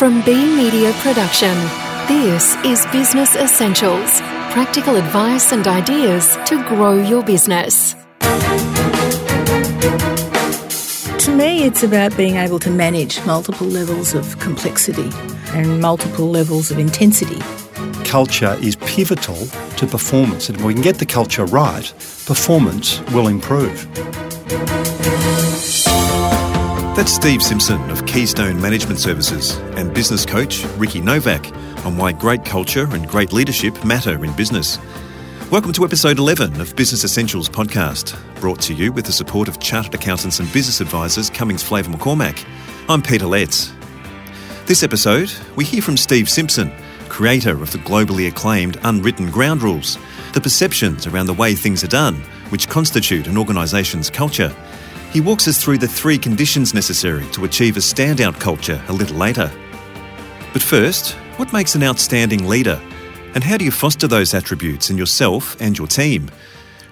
From B Media Production, this is Business Essentials practical advice and ideas to grow your business. To me, it's about being able to manage multiple levels of complexity and multiple levels of intensity. Culture is pivotal to performance, and if we can get the culture right, performance will improve. That's Steve Simpson of Keystone Management Services and business coach Ricky Nowak on why great culture and great leadership matter in business. Welcome to episode 11 of Business Essentials podcast, brought to you with the support of chartered accountants and business advisors Cummings Flavel McCormack. I'm Peter Letts. This episode, we hear from Steve Simpson, creator of the globally acclaimed Unwritten Ground Rules, the perceptions around the way things are done, which constitute an organisation's culture. He walks us through the three conditions necessary to achieve a standout culture a little later. But first, what makes an outstanding leader? And how do you foster those attributes in yourself and your team?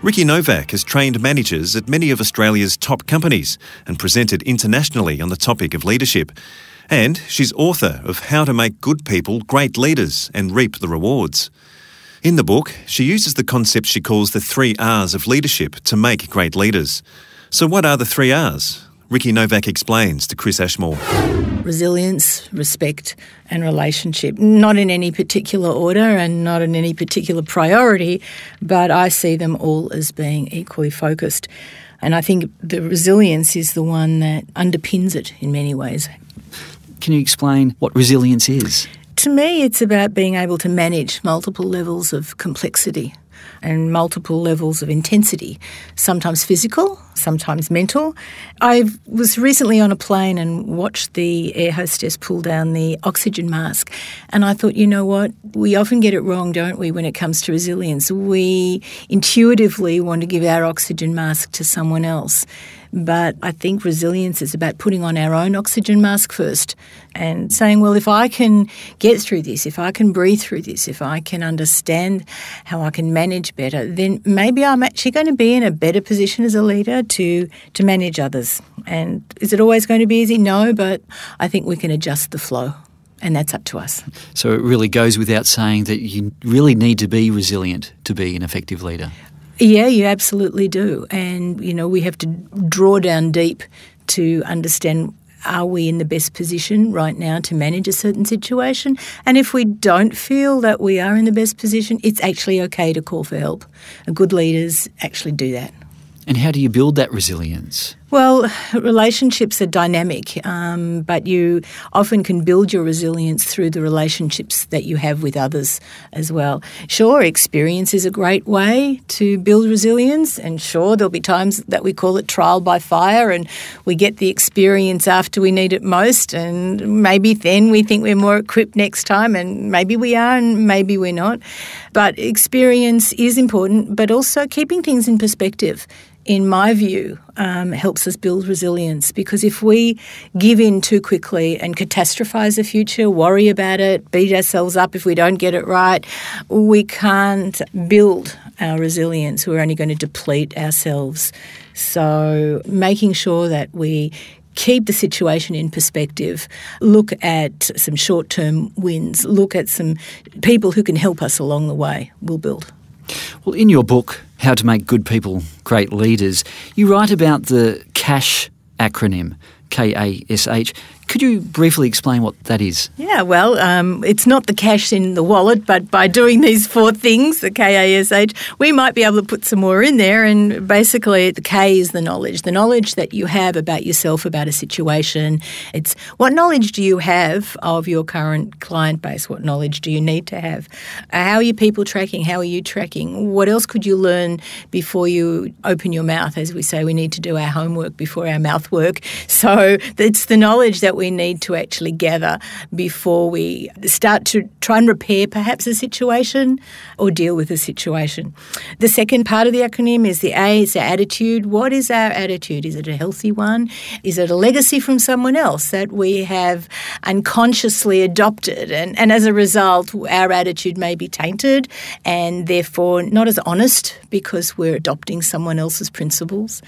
Ricky Nowak has trained managers at many of Australia's top companies and presented internationally on the topic of leadership. And she's author of How to Make Good People Great Leaders and Reap the Rewards. In the book, she uses the concept she calls the three R's of leadership to make great leaders. So, what are the three R's? Ricky Nowak explains to Chris Ashmore. Resilience, respect, and relationship. Not in any particular order and not in any particular priority, but I see them all as being equally focused. And I think the resilience is the one that underpins it in many ways. Can you explain what resilience is? To me, it's about being able to manage multiple levels of complexity and multiple levels of intensity, sometimes physical, sometimes mental. I was recently on a plane and watched the air hostess pull down the oxygen mask, and I thought, you know what? We often get it wrong, don't we, when it comes to resilience? We intuitively want to give our oxygen mask to someone else. But I think resilience is about putting on our own oxygen mask first and saying, well, if I can get through this, if I can breathe through this, if I can understand how I can manage better, then maybe I'm actually going to be in a better position as a leader to, to manage others. And is it always going to be easy? No, but I think we can adjust the flow and that's up to us. So it really goes without saying that you really need to be resilient to be an effective leader. Yeah, you absolutely do. And, you know, we have to draw down deep to understand are we in the best position right now to manage a certain situation? And if we don't feel that we are in the best position, it's actually okay to call for help. And good leaders actually do that. And how do you build that resilience? Well, relationships are dynamic, um, but you often can build your resilience through the relationships that you have with others as well. Sure, experience is a great way to build resilience, and sure, there'll be times that we call it trial by fire and we get the experience after we need it most, and maybe then we think we're more equipped next time, and maybe we are, and maybe we're not. But experience is important, but also keeping things in perspective in my view, um, helps us build resilience. Because if we give in too quickly and catastrophize the future, worry about it, beat ourselves up if we don't get it right, we can't build our resilience. We're only going to deplete ourselves. So, making sure that we keep the situation in perspective, look at some short term wins, look at some people who can help us along the way, we'll build. Well, in your book, How to Make Good People Great Leaders, you write about the CASH acronym, K A S H. Could you briefly explain what that is? Yeah, well, um, it's not the cash in the wallet, but by doing these four things, the KASH, we might be able to put some more in there. And basically, the K is the knowledge, the knowledge that you have about yourself, about a situation. It's what knowledge do you have of your current client base? What knowledge do you need to have? How are your people tracking? How are you tracking? What else could you learn before you open your mouth? As we say, we need to do our homework before our mouth work. So it's the knowledge that we need to actually gather before we start to try and repair perhaps a situation or deal with a situation. The second part of the acronym is the A, is the attitude. What is our attitude? Is it a healthy one? Is it a legacy from someone else that we have unconsciously adopted. And, and as a result, our attitude may be tainted and therefore not as honest because we're adopting someone else's principles.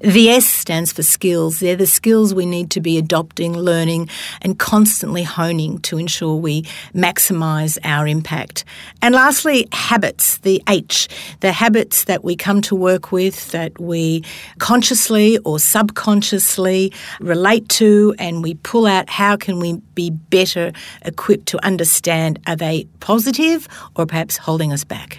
The S stands for skills. They're the skills we need to be adopting, learning, and constantly honing to ensure we maximise our impact. And lastly, habits, the H, the habits that we come to work with, that we consciously or subconsciously relate to, and we pull out how can we be better equipped to understand are they positive or perhaps holding us back?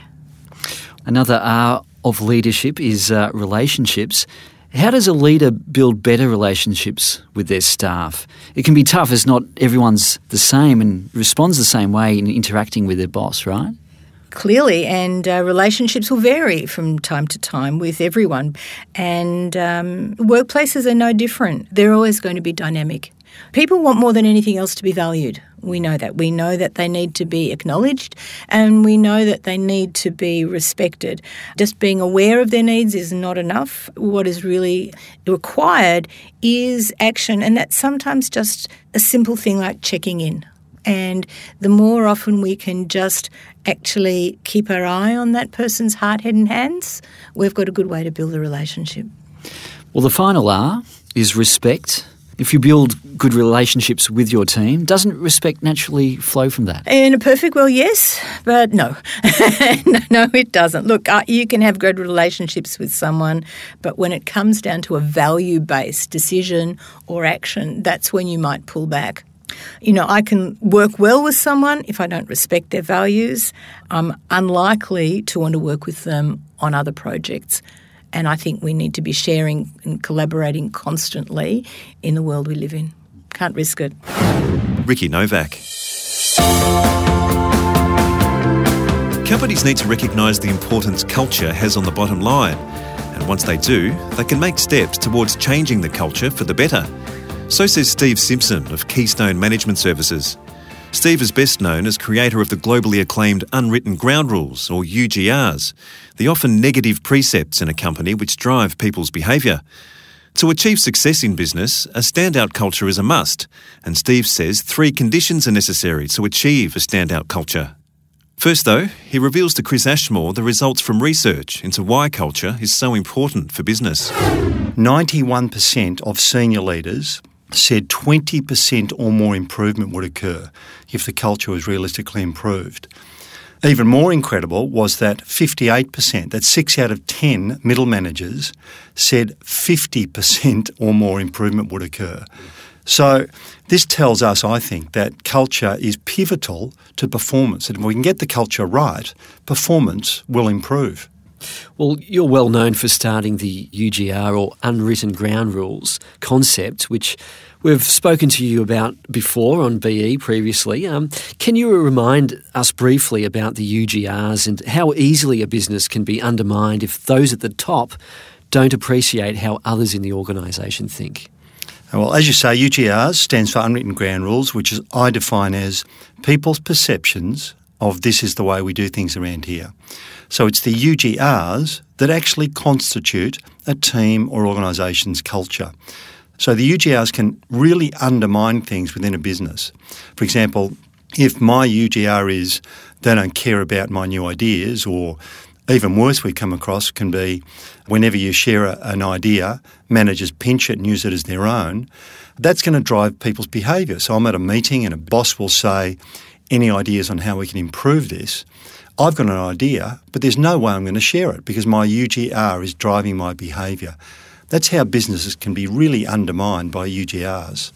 Another R of leadership is uh, relationships. How does a leader build better relationships with their staff? It can be tough as not everyone's the same and responds the same way in interacting with their boss, right? Clearly, and uh, relationships will vary from time to time with everyone. And um, workplaces are no different. They're always going to be dynamic. People want more than anything else to be valued. We know that. We know that they need to be acknowledged and we know that they need to be respected. Just being aware of their needs is not enough. What is really required is action, and that's sometimes just a simple thing like checking in. And the more often we can just actually keep our eye on that person's heart, head, and hands, we've got a good way to build a relationship. Well, the final R is respect if you build good relationships with your team, doesn't respect naturally flow from that? In a perfect world, yes, but no. no, it doesn't. Look, uh, you can have good relationships with someone, but when it comes down to a value based decision or action, that's when you might pull back. You know, I can work well with someone if I don't respect their values. I'm unlikely to want to work with them on other projects. And I think we need to be sharing and collaborating constantly in the world we live in. Can't risk it. Ricky Nowak. Companies need to recognise the importance culture has on the bottom line. And once they do, they can make steps towards changing the culture for the better. So says Steve Simpson of Keystone Management Services. Steve is best known as creator of the globally acclaimed Unwritten Ground Rules, or UGRs, the often negative precepts in a company which drive people's behaviour. To achieve success in business, a standout culture is a must, and Steve says three conditions are necessary to achieve a standout culture. First, though, he reveals to Chris Ashmore the results from research into why culture is so important for business. 91% of senior leaders said 20% or more improvement would occur if the culture was realistically improved. Even more incredible was that 58%, that 6 out of 10 middle managers, said 50% or more improvement would occur. So, this tells us, I think, that culture is pivotal to performance. And if we can get the culture right, performance will improve. Well, you're well known for starting the UGR or unwritten ground rules concept, which we've spoken to you about before on BE previously. Um, can you remind us briefly about the UGRs and how easily a business can be undermined if those at the top don't appreciate how others in the organisation think? Well, as you say, UGRs stands for Unwritten Ground Rules, which is, I define as people's perceptions of this is the way we do things around here. So it's the UGRs that actually constitute a team or organisation's culture. So the UGRs can really undermine things within a business. For example, if my UGR is they don't care about my new ideas, or even worse, we come across can be whenever you share a, an idea, managers pinch it and use it as their own. That's going to drive people's behaviour. So I'm at a meeting and a boss will say, any ideas on how we can improve this. I've got an idea, but there's no way I'm going to share it because my UGR is driving my behaviour. That's how businesses can be really undermined by UGRs.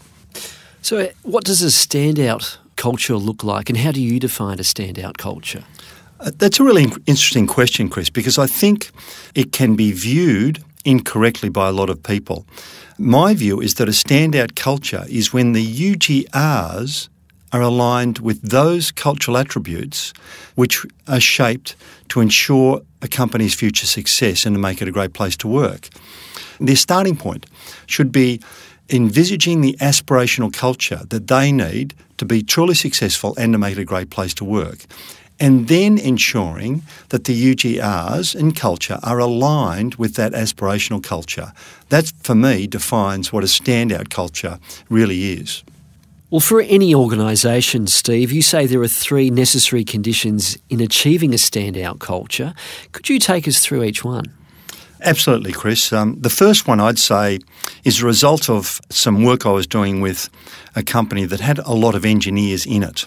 So, what does a standout culture look like, and how do you define a standout culture? Uh, that's a really interesting question, Chris, because I think it can be viewed incorrectly by a lot of people. My view is that a standout culture is when the UGRs are aligned with those cultural attributes which are shaped to ensure a company's future success and to make it a great place to work. Their starting point should be envisaging the aspirational culture that they need to be truly successful and to make it a great place to work. And then ensuring that the UGRs and culture are aligned with that aspirational culture. That, for me, defines what a standout culture really is. Well, for any organisation, Steve, you say there are three necessary conditions in achieving a standout culture. Could you take us through each one? Absolutely, Chris. Um, the first one I'd say is a result of some work I was doing with a company that had a lot of engineers in it.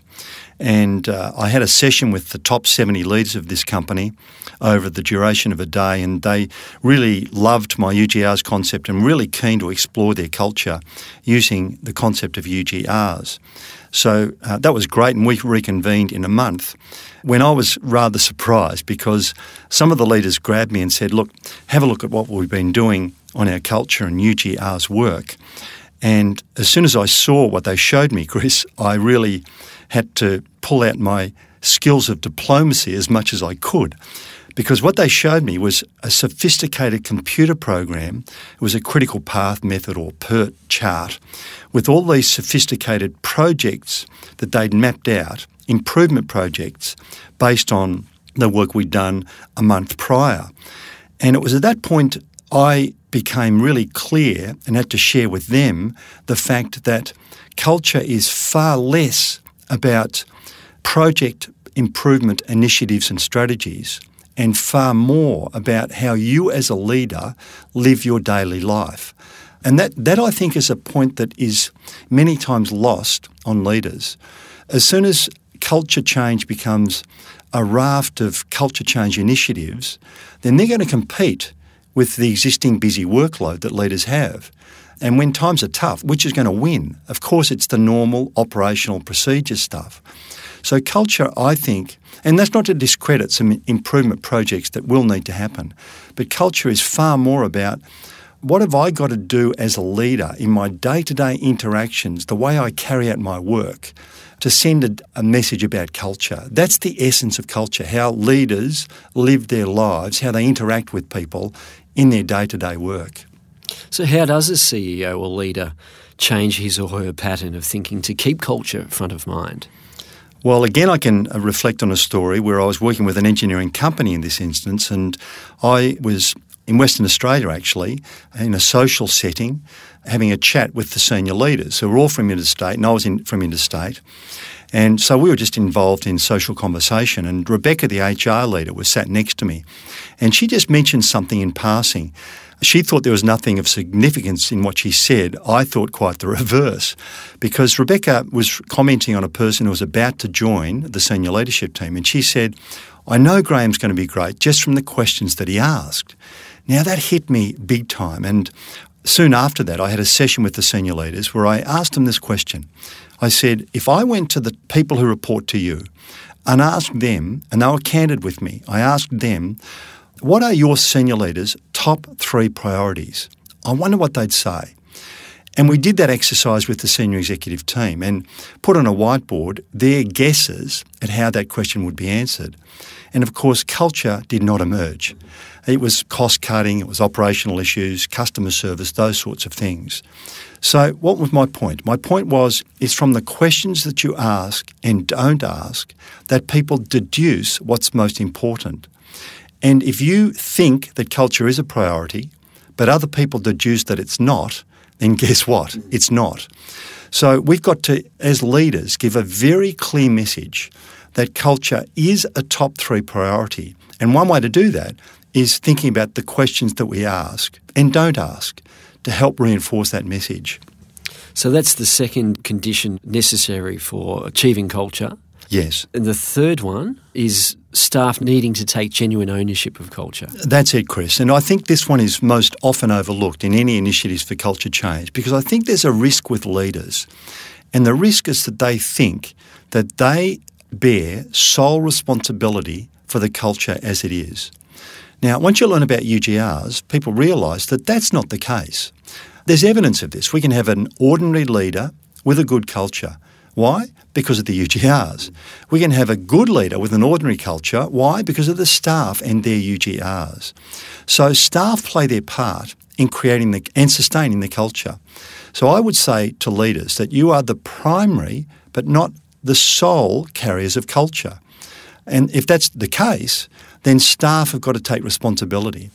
And uh, I had a session with the top 70 leaders of this company over the duration of a day, and they really loved my UGRs concept and really keen to explore their culture using the concept of UGRs. So uh, that was great, and we reconvened in a month when I was rather surprised because some of the leaders grabbed me and said, Look, have a look at what we've been doing on our culture and UGR's work. And as soon as I saw what they showed me, Chris, I really had to pull out my skills of diplomacy as much as I could. Because what they showed me was a sophisticated computer program. It was a critical path method or PERT chart with all these sophisticated projects that they'd mapped out, improvement projects based on the work we'd done a month prior. And it was at that point I became really clear and had to share with them the fact that culture is far less about project improvement initiatives and strategies and far more about how you as a leader live your daily life. And that, that I think is a point that is many times lost on leaders. As soon as culture change becomes a raft of culture change initiatives, then they're going to compete with the existing busy workload that leaders have. And when times are tough, which is going to win? Of course, it's the normal operational procedure stuff. So, culture, I think, and that's not to discredit some improvement projects that will need to happen, but culture is far more about what have I got to do as a leader in my day to day interactions, the way I carry out my work, to send a, a, message about culture. That's the essence of culture, how leaders live their lives, how they interact with people in their day to day work. So, how does a CEO or leader change his or her pattern of thinking to keep culture front of mind? Well, again, I can uh, reflect on a story where I was working with an engineering company in this instance, and I was in Western Australia actually, in a social setting, having a chat with the senior leaders who were all from interstate, and I was in, from interstate. And so we were just involved in social conversation. And Rebecca, the HR leader, was sat next to me. And she just mentioned something in passing. She thought there was nothing of significance in what she said. I thought quite the reverse, because Rebecca was commenting on a person who was about to join the senior leadership team, and she said, I know Graham's going to be great just from the questions that he asked. Now, that hit me big time, and soon after that, I had a session with the senior leaders where I asked them this question. I said, If I went to the people who report to you and asked them, and they were candid with me, I asked them, what are your senior leaders' top three priorities? I wonder what they'd say. And we did that exercise with the senior executive team and put on a whiteboard their guesses at how that question would be answered. And of course, culture did not emerge. It was cost cutting, it was operational issues, customer service, those sorts of things. So, what was my point? My point was it's from the questions that you ask and don't ask that people deduce what's most important. And if you think that culture is a priority, but other people deduce that it's not, then guess what? It's not. So we've got to, as leaders, give a very clear message that culture is a top three priority. And one way to do that is thinking about the questions that we ask and don't ask to help reinforce that message. So that's the second condition necessary for achieving culture. Yes. And the third one is staff needing to take genuine ownership of culture. That's it, Chris. And I think this one is most often overlooked in any initiatives for culture change because I think there's a risk with leaders. And the risk is that they think that they bear sole responsibility for the culture as it is. Now, once you learn about UGRs, people realise that that's not the case. There's evidence of this. We can have an ordinary leader with a good culture why? Because of the UGRs. We can have a good leader with an ordinary culture. Why? Because of the staff and their UGRs. So staff play their part in creating the, and sustaining the culture. So I would say to leaders that you are the primary but not the sole carriers of culture. And if that's the case, then staff have got to take responsibility.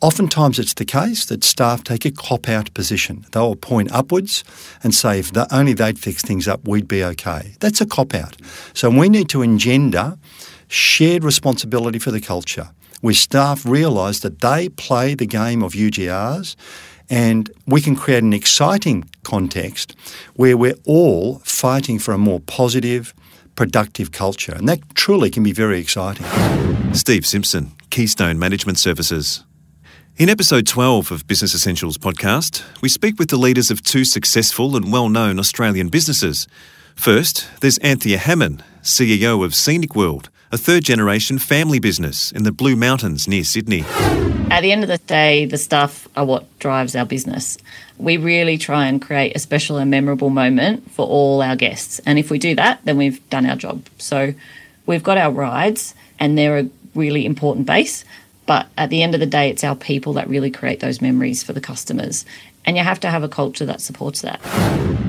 Oftentimes, it's the case that staff take a cop out position. They'll point upwards and say, if only they'd fix things up, we'd be okay. That's a cop out. So, we need to engender shared responsibility for the culture where staff realise that they play the game of UGRs and we can create an exciting context where we're all fighting for a more positive, productive culture. And that truly can be very exciting. Steve Simpson, Keystone Management Services. In episode 12 of Business Essentials podcast, we speak with the leaders of two successful and well known Australian businesses. First, there's Anthea Hammond, CEO of Scenic World, a third generation family business in the Blue Mountains near Sydney. At the end of the day, the staff are what drives our business. We really try and create a special and memorable moment for all our guests. And if we do that, then we've done our job. So we've got our rides, and they're a really important base. But at the end of the day, it's our people that really create those memories for the customers. And you have to have a culture that supports that.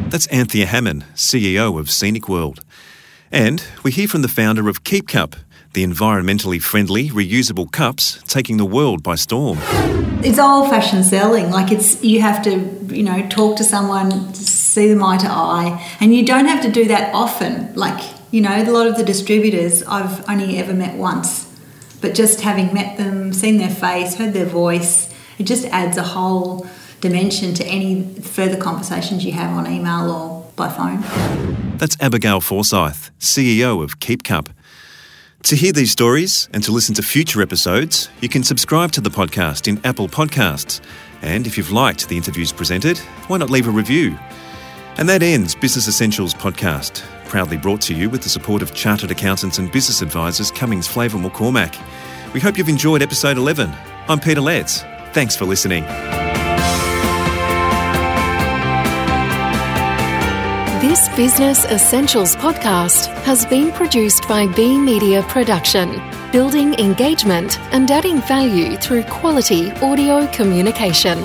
That's Anthea Hammond, CEO of Scenic World. And we hear from the founder of Keep Cup, the environmentally friendly, reusable cups taking the world by storm. It's old fashioned selling. Like it's you have to, you know, talk to someone, see them eye to eye, and you don't have to do that often. Like, you know, a lot of the distributors I've only ever met once but just having met them, seen their face, heard their voice, it just adds a whole dimension to any further conversations you have on email or by phone. That's Abigail Forsyth, CEO of Keep Cup. To hear these stories and to listen to future episodes, you can subscribe to the podcast in Apple Podcasts. And if you've liked the interviews presented, why not leave a review? And that ends Business Essentials podcast, proudly brought to you with the support of chartered accountants and business advisors Cummings Flavel McCormack. We hope you've enjoyed episode 11. I'm Peter Letts. Thanks for listening. This Business Essentials podcast has been produced by B Media Production, building engagement and adding value through quality audio communication.